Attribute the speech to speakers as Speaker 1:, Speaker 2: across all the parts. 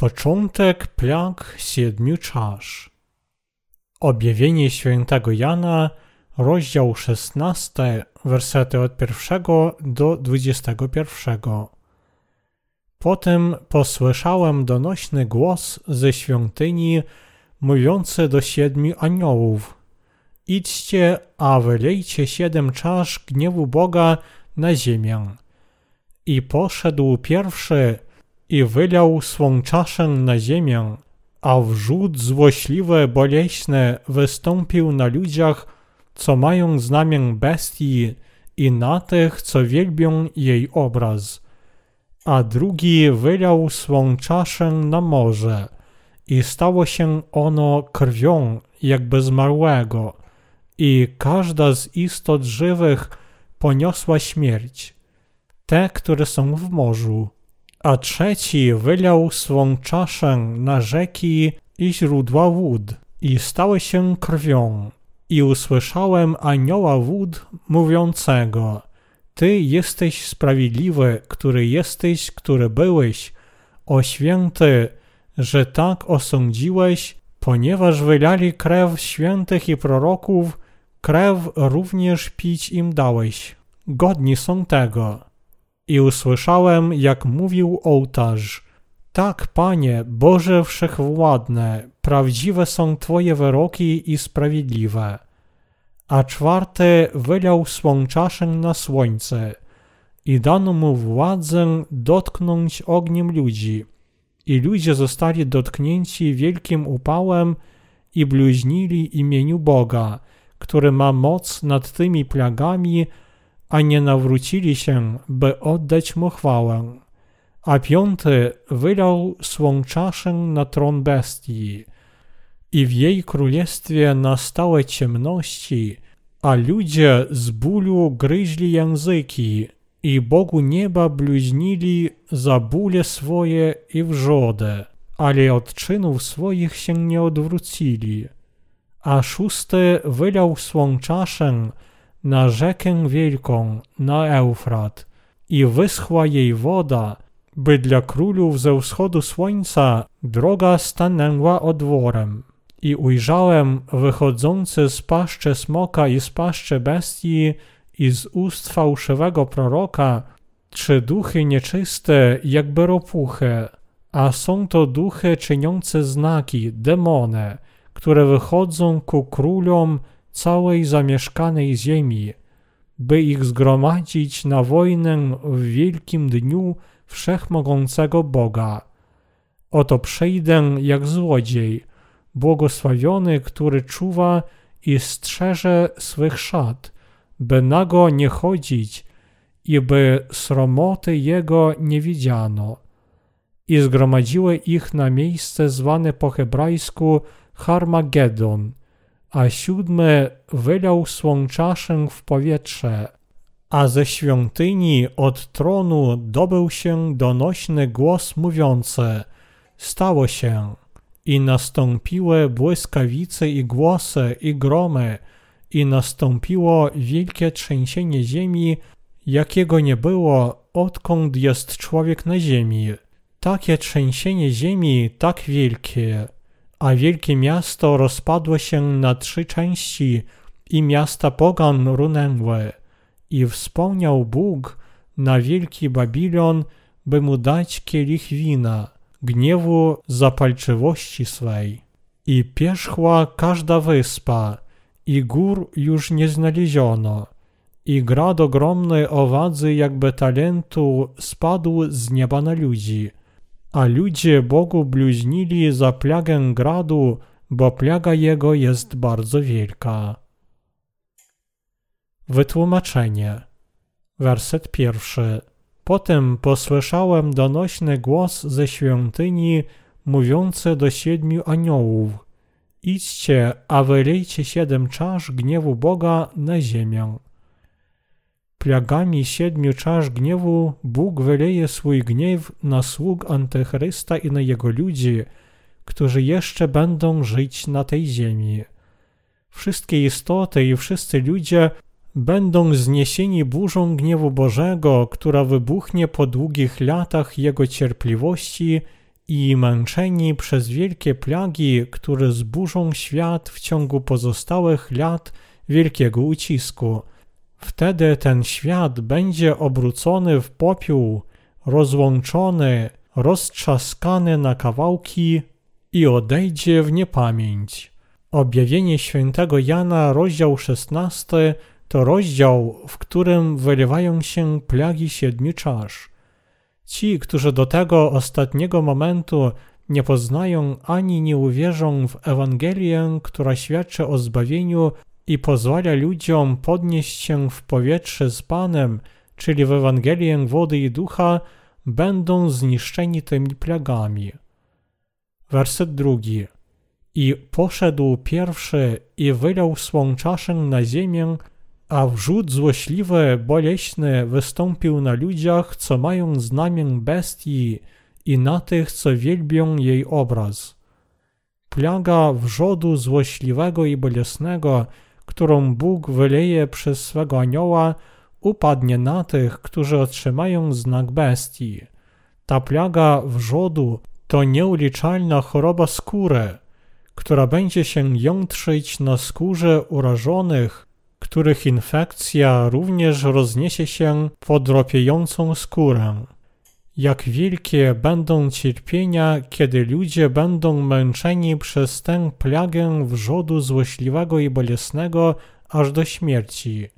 Speaker 1: Początek plag siedmiu czasz. Objawienie świętego Jana, rozdział 16, wersety od pierwszego do 21. Potem posłyszałem donośny głos ze świątyni, mówiący do siedmiu aniołów. Idźcie, a wylejcie siedem czasz gniewu Boga na ziemię. I poszedł pierwszy, i wylał swą czaszę na ziemię, a wrzód złośliwy, boleśny wystąpił na ludziach, co mają znamię bestii i na tych, co wielbią jej obraz. A drugi wylał swą czaszę na morze i stało się ono krwią, jakby zmarłego, i każda z istot żywych poniosła śmierć, te, które są w morzu a trzeci wylał swą czaszę na rzeki i źródła wód i stały się krwią. I usłyszałem anioła wód mówiącego, Ty jesteś sprawiedliwy, który jesteś, który byłeś, o święty, że tak osądziłeś, ponieważ wylali krew świętych i proroków, krew również pić im dałeś. Godni są tego. I usłyszałem, jak mówił ołtarz. Tak, Panie, Boże Wszechwładne, prawdziwe są Twoje wyroki i sprawiedliwe. A czwarty wylał swą czaszę na słońce i dano mu władzę dotknąć ogniem ludzi. I ludzie zostali dotknięci wielkim upałem i bluźnili imieniu Boga, który ma moc nad tymi plagami, a nie nawrócili się, by oddać mu chwałę. A piąty wylał swą czaszę na tron bestii i w jej królestwie nastałe ciemności, a ludzie z bólu gryźli języki i Bogu nieba bluźnili za bóle swoje i wrzodę, ale od czynów swoich się nie odwrócili. A szósty wylał swą czaszę na rzekę wielką, na Eufrat i wyschła jej woda, by dla królów ze wschodu słońca droga stanęła odworem. I ujrzałem wychodzący z paszczy smoka i z paszczy bestii i z ust fałszywego proroka trzy duchy nieczyste, jakby ropuchy, a są to duchy czyniące znaki, demony, które wychodzą ku królom całej zamieszkanej ziemi, by ich zgromadzić na wojnę w wielkim dniu wszechmogącego Boga. Oto przejdę jak złodziej, błogosławiony, który czuwa i strzeże swych szat, by nago nie chodzić i by sromoty jego nie widziano. I zgromadziły ich na miejsce zwane po hebrajsku Harmagedon – a siódmy wylał swą czaszę w powietrze, a ze świątyni od tronu dobył się donośny głos mówiący Stało się i nastąpiły błyskawice i głosy i gromy i nastąpiło wielkie trzęsienie ziemi, jakiego nie było, odkąd jest człowiek na ziemi. Takie trzęsienie ziemi, tak wielkie, a wielkie miasto rozpadło się na trzy części i miasta pogan runęły. I wspomniał Bóg na wielki Babilon, by mu dać kielich wina, gniewu zapalczywości swej. I pierzchła każda wyspa, i gór już nie znaleziono, i grad ogromny owadzy jakby talentu spadł z nieba na ludzi a ludzie Bogu bluźnili za plagę gradu, bo plaga jego jest bardzo wielka. Wytłumaczenie. Werset pierwszy. Potem posłyszałem donośny głos ze świątyni, mówiący do siedmiu aniołów. Idźcie, a wylejcie siedem czasz gniewu Boga na ziemię. Plagami siedmiu czasz gniewu Bóg wyleje swój gniew na sług Antychrysta i na jego ludzi, którzy jeszcze będą żyć na tej ziemi. Wszystkie istoty i wszyscy ludzie będą zniesieni burzą gniewu Bożego, która wybuchnie po długich latach Jego cierpliwości i męczeni przez wielkie plagi, które zburzą świat w ciągu pozostałych lat wielkiego ucisku. Wtedy ten świat będzie obrócony w popiół, rozłączony, roztrzaskany na kawałki i odejdzie w niepamięć. Objawienie świętego Jana, rozdział 16, to rozdział, w którym wylewają się plagi siedmiu czasz. Ci, którzy do tego ostatniego momentu nie poznają ani nie uwierzą w Ewangelię, która świadczy o zbawieniu i pozwala ludziom podnieść się w powietrze z Panem, czyli w Ewangelię wody i ducha, będą zniszczeni tymi plagami. Werset drugi. I poszedł pierwszy i wylał swą czaszę na ziemię, a wrzód złośliwy, boleśny wystąpił na ludziach, co mają znamię bestii i na tych, co wielbią jej obraz. Plaga wrzodu złośliwego i bolesnego, którą Bóg wyleje przez swego anioła, upadnie na tych, którzy otrzymają znak bestii. Ta plaga wrzodu to nieuliczalna choroba skóry, która będzie się jątrzyć na skórze urażonych, których infekcja również rozniesie się pod ropiejącą skórę. Jak wielkie będą cierpienia, kiedy ludzie będą męczeni przez tę plagę wrzodu złośliwego i bolesnego aż do śmierci.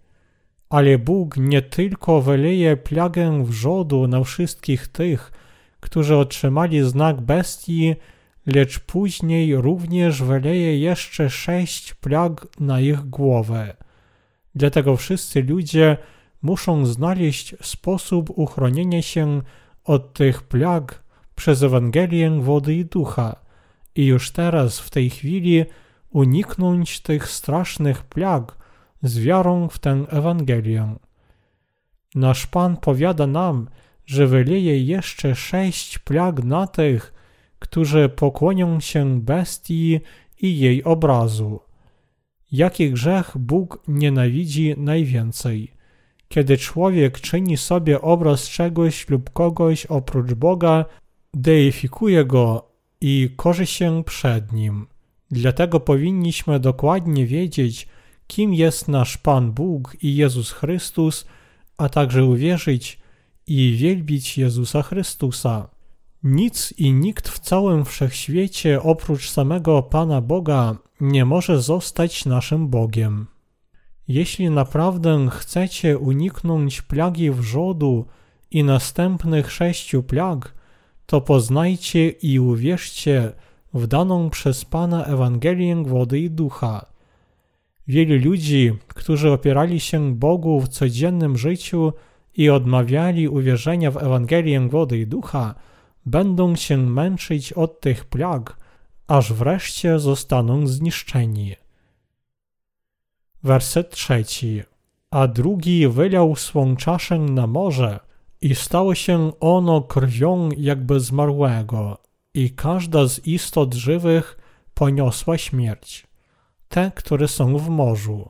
Speaker 1: Ale Bóg nie tylko wyleje plagę wrzodu na wszystkich tych, którzy otrzymali znak bestii, lecz później również wyleje jeszcze sześć plag na ich głowę. Dlatego wszyscy ludzie muszą znaleźć sposób uchronienia się od tych plag przez Ewangelię wody i ducha i już teraz, w tej chwili, uniknąć tych strasznych plag z wiarą w tę Ewangelię. Nasz Pan powiada nam, że wyleje jeszcze sześć plag na tych, którzy pokłonią się bestii i jej obrazu. Jaki grzech Bóg nienawidzi najwięcej? Kiedy człowiek czyni sobie obraz czegoś lub kogoś oprócz Boga, deifikuje go i korzy się przed nim. Dlatego powinniśmy dokładnie wiedzieć, kim jest nasz Pan Bóg i Jezus Chrystus, a także uwierzyć i wielbić Jezusa Chrystusa. Nic i nikt w całym wszechświecie oprócz samego Pana Boga nie może zostać naszym Bogiem. Jeśli naprawdę chcecie uniknąć plagi wrzodu i następnych sześciu plag, to poznajcie i uwierzcie w daną przez Pana Ewangelię wody i ducha. Wielu ludzi, którzy opierali się Bogu w codziennym życiu i odmawiali uwierzenia w Ewangelię wody i ducha, będą się męczyć od tych plag, aż wreszcie zostaną zniszczeni. Werset trzeci. A drugi wylał swą czaszę na morze i stało się ono krwią jakby zmarłego i każda z istot żywych poniosła śmierć. Te, które są w morzu.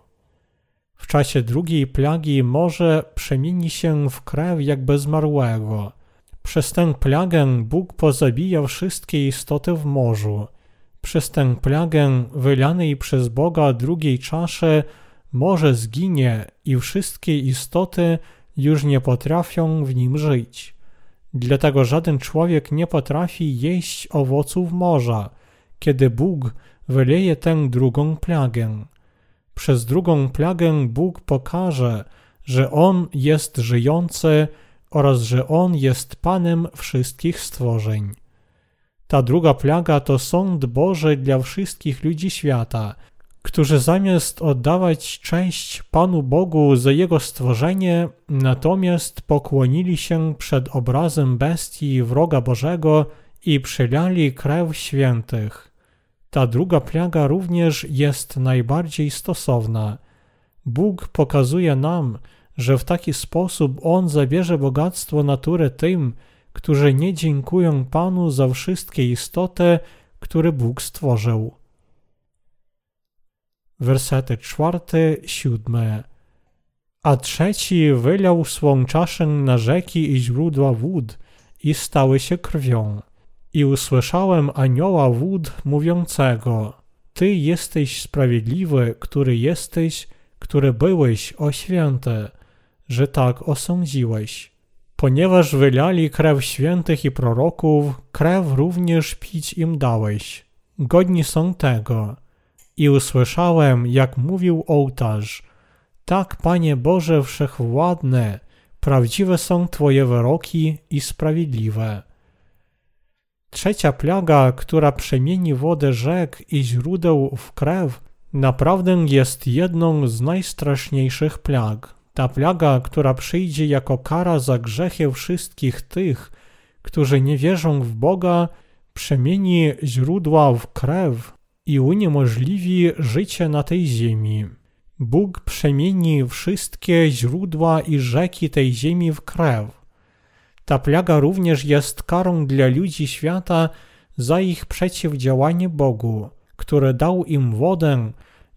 Speaker 1: W czasie drugiej plagi morze przemieni się w krew jakby zmarłego. Przez tę plagę Bóg pozabija wszystkie istoty w morzu. Przez tę plagę wylanej przez Boga drugiej czaszy morze zginie i wszystkie istoty już nie potrafią w nim żyć. Dlatego żaden człowiek nie potrafi jeść owoców morza, kiedy Bóg wyleje tę drugą plagę. Przez drugą plagę Bóg pokaże, że On jest żyjący oraz że On jest Panem wszystkich stworzeń. Ta druga plaga to sąd Boży dla wszystkich ludzi świata, którzy zamiast oddawać cześć Panu Bogu za Jego stworzenie, natomiast pokłonili się przed obrazem bestii wroga Bożego i przylali krew świętych. Ta druga plaga również jest najbardziej stosowna. Bóg pokazuje nam, że w taki sposób On zabierze bogactwo natury tym, którzy nie dziękują Panu za wszystkie istoty, które Bóg stworzył. Wersety czwarte, siódme. A trzeci wylał swą czaszę na rzeki i źródła wód i stały się krwią. I usłyszałem anioła wód mówiącego, Ty jesteś sprawiedliwy, który jesteś, który byłeś, o święte, że tak osądziłeś. Ponieważ wylali krew świętych i proroków, krew również pić im dałeś. Godni są tego. I usłyszałem, jak mówił ołtarz, tak, Panie Boże Wszechwładny, prawdziwe są Twoje wyroki i sprawiedliwe. Trzecia plaga, która przemieni wodę rzek i źródeł w krew, naprawdę jest jedną z najstraszniejszych plag. Ta plaga, która przyjdzie jako kara za grzechy wszystkich tych, którzy nie wierzą w Boga, przemieni źródła w krew i uniemożliwi życie na tej ziemi. Bóg przemieni wszystkie źródła i rzeki tej ziemi w krew. Ta plaga również jest karą dla ludzi świata za ich przeciwdziałanie Bogu, który dał im wodę,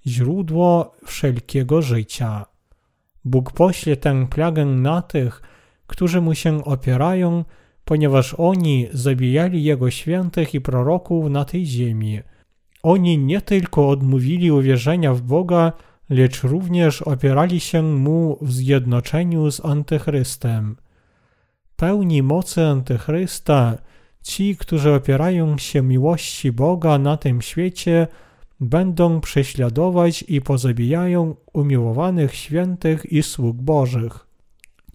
Speaker 1: źródło wszelkiego życia. Bóg pośle tę plagę na tych, którzy mu się opierają, ponieważ oni zabijali Jego świętych i proroków na tej ziemi. Oni nie tylko odmówili uwierzenia w Boga, lecz również opierali się mu w zjednoczeniu z Antychrystem. Pełni mocy Antychrysta, ci, którzy opierają się miłości Boga na tym świecie, będą prześladować i pozabijają umiłowanych świętych i sług Bożych.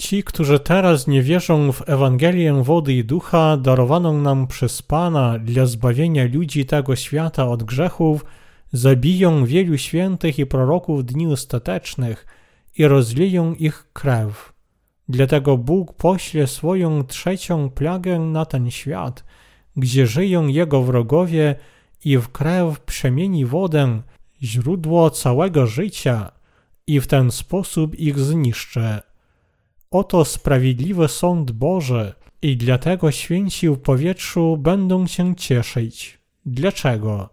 Speaker 1: Ci, którzy teraz nie wierzą w Ewangelię wody i ducha darowaną nam przez Pana dla zbawienia ludzi tego świata od grzechów, zabiją wielu świętych i proroków dni ostatecznych i rozleją ich krew. Dlatego Bóg pośle swoją trzecią plagę na ten świat, gdzie żyją Jego wrogowie i w krew przemieni wodę, źródło całego życia i w ten sposób ich zniszczy. Oto sprawiedliwy sąd Boży i dlatego święci w powietrzu będą się cieszyć. Dlaczego?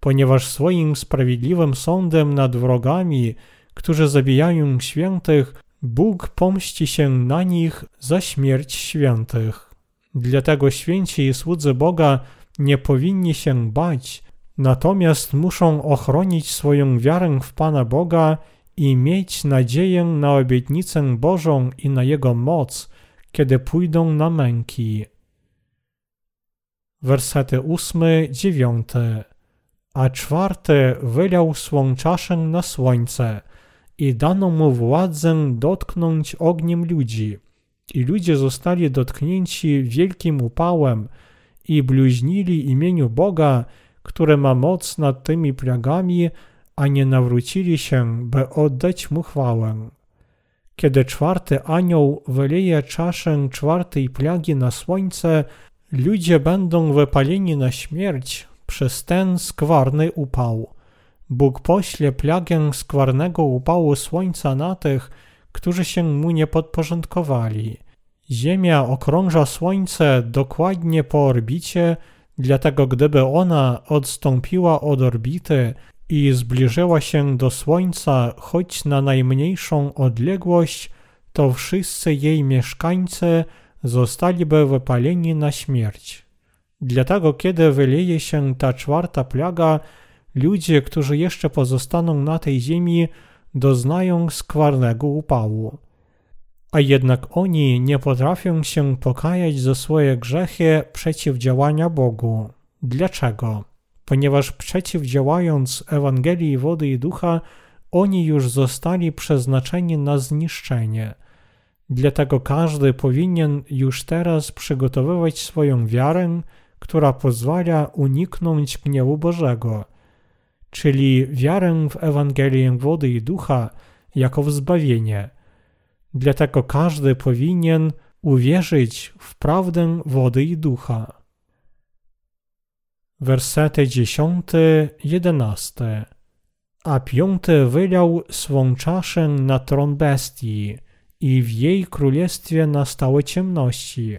Speaker 1: Ponieważ swoim sprawiedliwym sądem nad wrogami, którzy zabijają świętych, Bóg pomści się na nich za śmierć świętych. Dlatego święci i słudzy Boga nie powinni się bać, natomiast muszą ochronić swoją wiarę w Pana Boga i mieć nadzieję na obietnicę Bożą i na Jego moc, kiedy pójdą na męki. Wersety ósmy, dziewiąty. A czwarty wylał swą czaszę na słońce i dano mu władzę dotknąć ogniem ludzi. I ludzie zostali dotknięci wielkim upałem i bluźnili imieniu Boga, które ma moc nad tymi plagami, a nie nawrócili się, by oddać mu chwałę. Kiedy czwarty anioł wyleje czaszę czwartej plagi na słońce, ludzie będą wypaleni na śmierć przez ten skwarny upał. Bóg pośle plagę skwarnego upału słońca na tych, którzy się mu nie podporządkowali. Ziemia okrąża Słońce dokładnie po orbicie, dlatego gdyby ona odstąpiła od orbity i zbliżyła się do Słońca choć na najmniejszą odległość, to wszyscy jej mieszkańcy zostaliby wypaleni na śmierć. Dlatego kiedy wyleje się ta czwarta plaga, ludzie, którzy jeszcze pozostaną na tej ziemi, doznają skwarnego upału. A jednak oni nie potrafią się pokajać za swoje grzechy przeciwdziałania Bogu. Dlaczego? Ponieważ przeciwdziałając Ewangelii wody i ducha, oni już zostali przeznaczeni na zniszczenie. Dlatego każdy powinien już teraz przygotowywać swoją wiarę, która pozwala uniknąć gniewu Bożego, czyli wiarę w Ewangelię wody i ducha jako w zbawienie. Dlatego każdy powinien uwierzyć w prawdę wody i ducha. Wersety 10, 11. A piąty wylał swą czaszę na tron bestii i w jej królestwie nastały ciemności,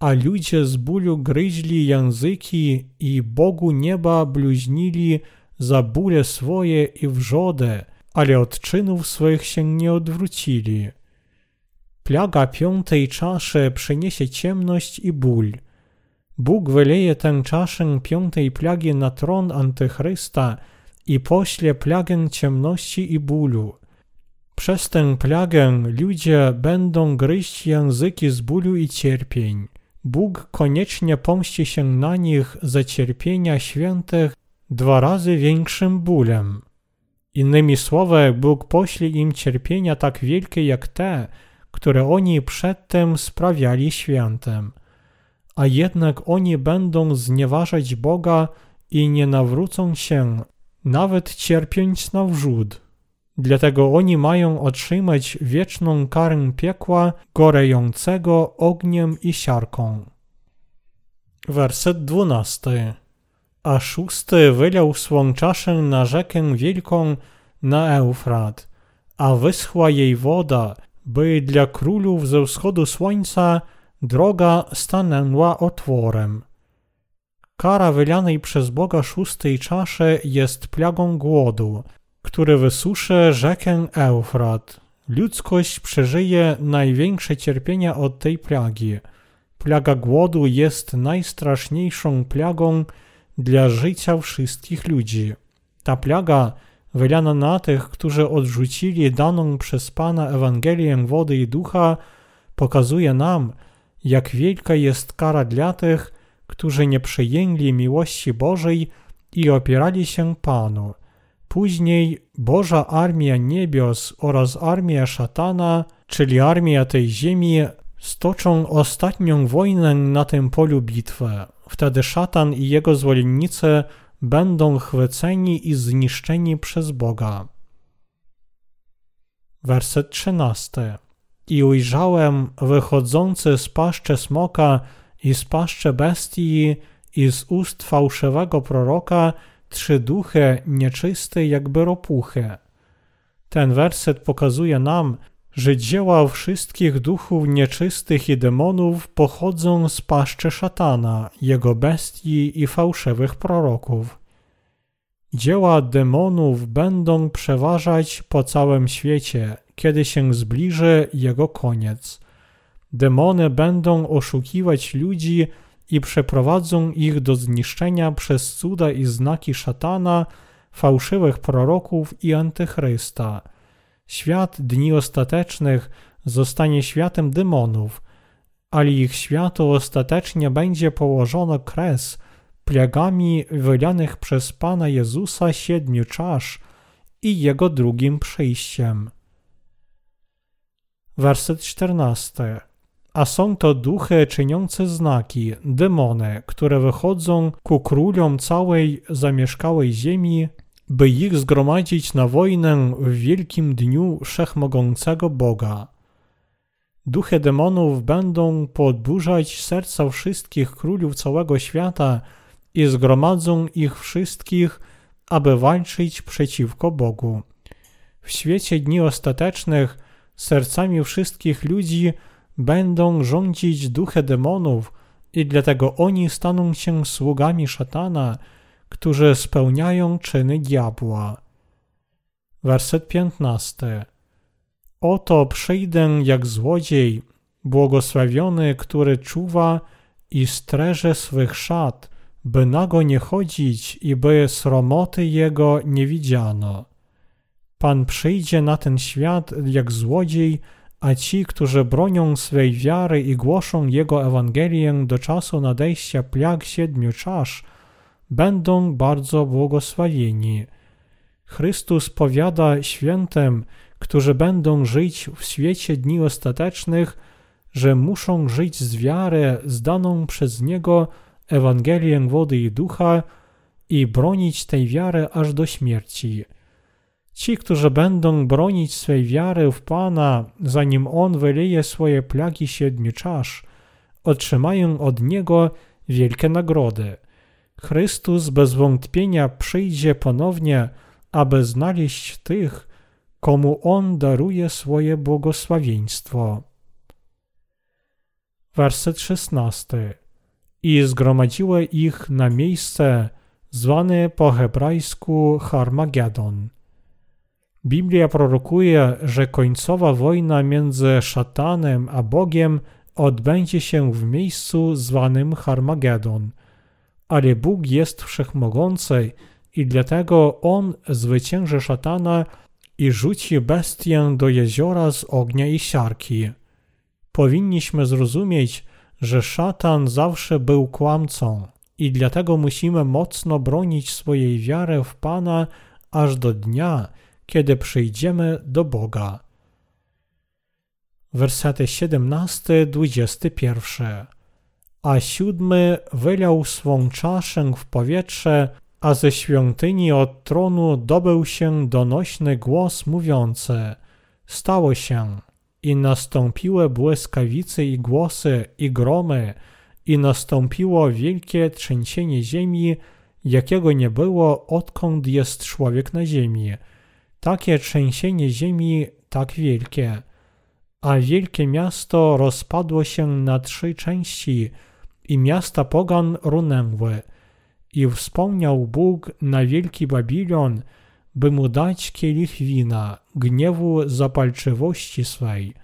Speaker 1: a ludzie z bólu gryźli języki i Bogu nieba bluźnili za bóle swoje i wrzodę, ale od czynów swoich się nie odwrócili. Plaga piątej czaszy przyniesie ciemność i ból. Bóg wyleje tę czaszę piątej plagi na tron Antychrysta i pośle plagę ciemności i bólu. Przez tę plagę ludzie będą gryźć języki z bólu i cierpień. Bóg koniecznie pomści się na nich za cierpienia świętych dwa razy większym bólem. Innymi słowy, Bóg pośle im cierpienia tak wielkie jak te, które oni przedtem sprawiali świętem. A jednak oni będą znieważać Boga i nie nawrócą się, nawet cierpiąc na wrzód. Dlatego oni mają otrzymać wieczną karę piekła gorejącego ogniem i siarką. Werset dwunasty. A szósty wylał swą czaszę na rzekę wielką na Eufrat, a wyschła jej woda, by dla królów ze wschodu słońca droga stanęła otworem. Kara wylanej przez Boga szóstej czaszy jest plagą głodu, który wysuszy rzekę Eufrat. Ludzkość przeżyje największe cierpienia od tej plagi. Plaga głodu jest najstraszniejszą plagą dla życia wszystkich ludzi. Ta plaga wylana na tych, którzy odrzucili daną przez Pana Ewangelię wody i ducha, pokazuje nam, jak wielka jest kara dla tych, którzy nie przyjęli miłości Bożej i opierali się Panu. Później Boża Armia Niebios oraz Armia Szatana, czyli Armia tej ziemi, stoczą ostatnią wojnę na tym polu bitwy. Wtedy szatan i jego zwolennicy będą chwyceni i zniszczeni przez Boga. Werset 13. I ujrzałem wychodzący z paszczy smoka i z paszczy bestii i z ust fałszywego proroka trzy duchy nieczyste jakby ropuchy. Ten werset pokazuje nam, że dzieła wszystkich duchów nieczystych i demonów pochodzą z paszczy szatana, jego bestii i fałszywych proroków. Dzieła demonów będą przeważać po całym świecie, kiedy się zbliży jego koniec. Demony będą oszukiwać ludzi i przeprowadzą ich do zniszczenia przez cuda i znaki szatana, fałszywych proroków i antychrysta – Świat dni ostatecznych zostanie światem demonów, ale ich światu ostatecznie będzie położono kres plagami wylanych przez Pana Jezusa siedmiu czasz i Jego drugim przyjściem. Werset 14. A są to duchy czyniące znaki, demony, które wychodzą ku królom całej zamieszkałej ziemi by ich zgromadzić na wojnę w wielkim dniu wszechmogącego Boga. Duchy demonów będą podburzać serca wszystkich królów całego świata i zgromadzą ich wszystkich, aby walczyć przeciwko Bogu. W świecie dni ostatecznych sercami wszystkich ludzi będą rządzić duchy demonów i dlatego oni staną się sługami szatana, którzy spełniają czyny diabła. Werset 15. Oto przyjdę jak złodziej, błogosławiony, który czuwa i streże swych szat, by nago nie chodzić i by sromoty jego nie widziano. Pan przyjdzie na ten świat jak złodziej, a ci, którzy bronią swej wiary i głoszą Jego Ewangelię do czasu nadejścia plag siedmiu czasz – będą bardzo błogosławieni. Chrystus powiada świętem, którzy będą żyć w świecie dni ostatecznych, że muszą żyć z wiary zdaną przez Niego Ewangelię wody i ducha i bronić tej wiary aż do śmierci. Ci, którzy będą bronić swej wiary w Pana, zanim On wyleje swoje plagi siedmiu czasz, otrzymają od Niego wielkie nagrody. Chrystus bez wątpienia przyjdzie ponownie, aby znaleźć tych, komu On daruje swoje błogosławieństwo. Werset 16. I zgromadziły ich na miejsce zwane po hebrajsku Harmagedon. Biblia prorokuje, że końcowa wojna między szatanem a Bogiem odbędzie się w miejscu zwanym Harmagedon. Ale Bóg jest wszechmogący i dlatego On zwycięży szatana i rzuci bestię do jeziora z ognia i siarki. Powinniśmy zrozumieć, że szatan zawsze był kłamcą i dlatego musimy mocno bronić swojej wiary w Pana aż do dnia, kiedy przyjdziemy do Boga. Wersety 17-21 A siódmy wylał swą czaszę w powietrze, a ze świątyni od tronu dobył się donośny głos mówiący Stało się i nastąpiły błyskawice i głosy i gromy i nastąpiło wielkie trzęsienie ziemi, jakiego nie było odkąd jest człowiek na ziemi. Takie trzęsienie ziemi tak wielkie. A wielkie miasto rozpadło się na trzy części i miasta pogan runęły. I wspomniał Bóg na wielki Babilon, by mu dać kielich wina, gniewu zapalczywości swej.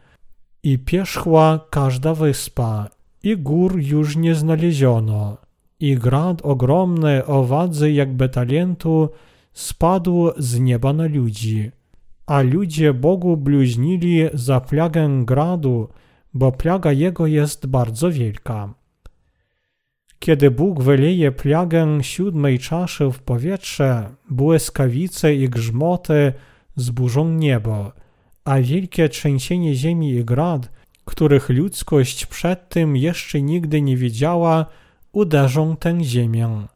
Speaker 1: I pierzchła każda wyspa, i gór już nie znaleziono, i grad ogromny o wadze jakby talentu spadł z nieba na ludzi. A ludzie Bogu bluźnili za plagę gradu, bo plaga jego jest bardzo wielka. Kiedy Bóg wyleje plagę siódmej czaszy w powietrze, błyskawice i grzmoty zburzą niebo, a wielkie trzęsienie ziemi i grad, których ludzkość przed tym jeszcze nigdy nie widziała, uderzą tę ziemię.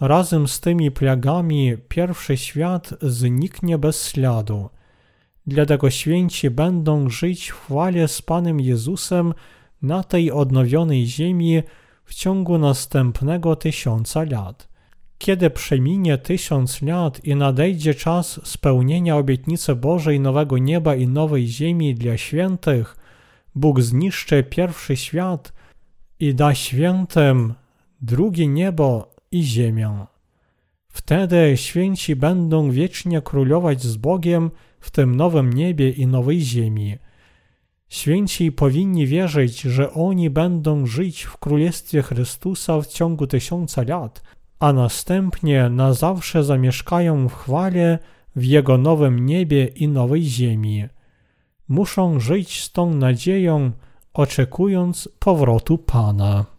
Speaker 1: Razem z tymi plagami pierwszy świat zniknie bez śladu. Dlatego święci będą żyć w chwale z Panem Jezusem na tej odnowionej ziemi w ciągu następnego tysiąca lat. Kiedy przeminie tysiąc lat i nadejdzie czas spełnienia obietnicy Bożej nowego nieba i nowej ziemi dla świętych, Bóg zniszczy pierwszy świat i da świętym drugie niebo i ziemię. Wtedy święci będą wiecznie królować z Bogiem w tym nowym niebie i nowej ziemi. Święci powinni wierzyć, że oni będą żyć w Królestwie Chrystusa w ciągu tysiąca lat, a następnie na zawsze zamieszkają w chwale w Jego nowym niebie i nowej ziemi. Muszą żyć z tą nadzieją, oczekując powrotu Pana.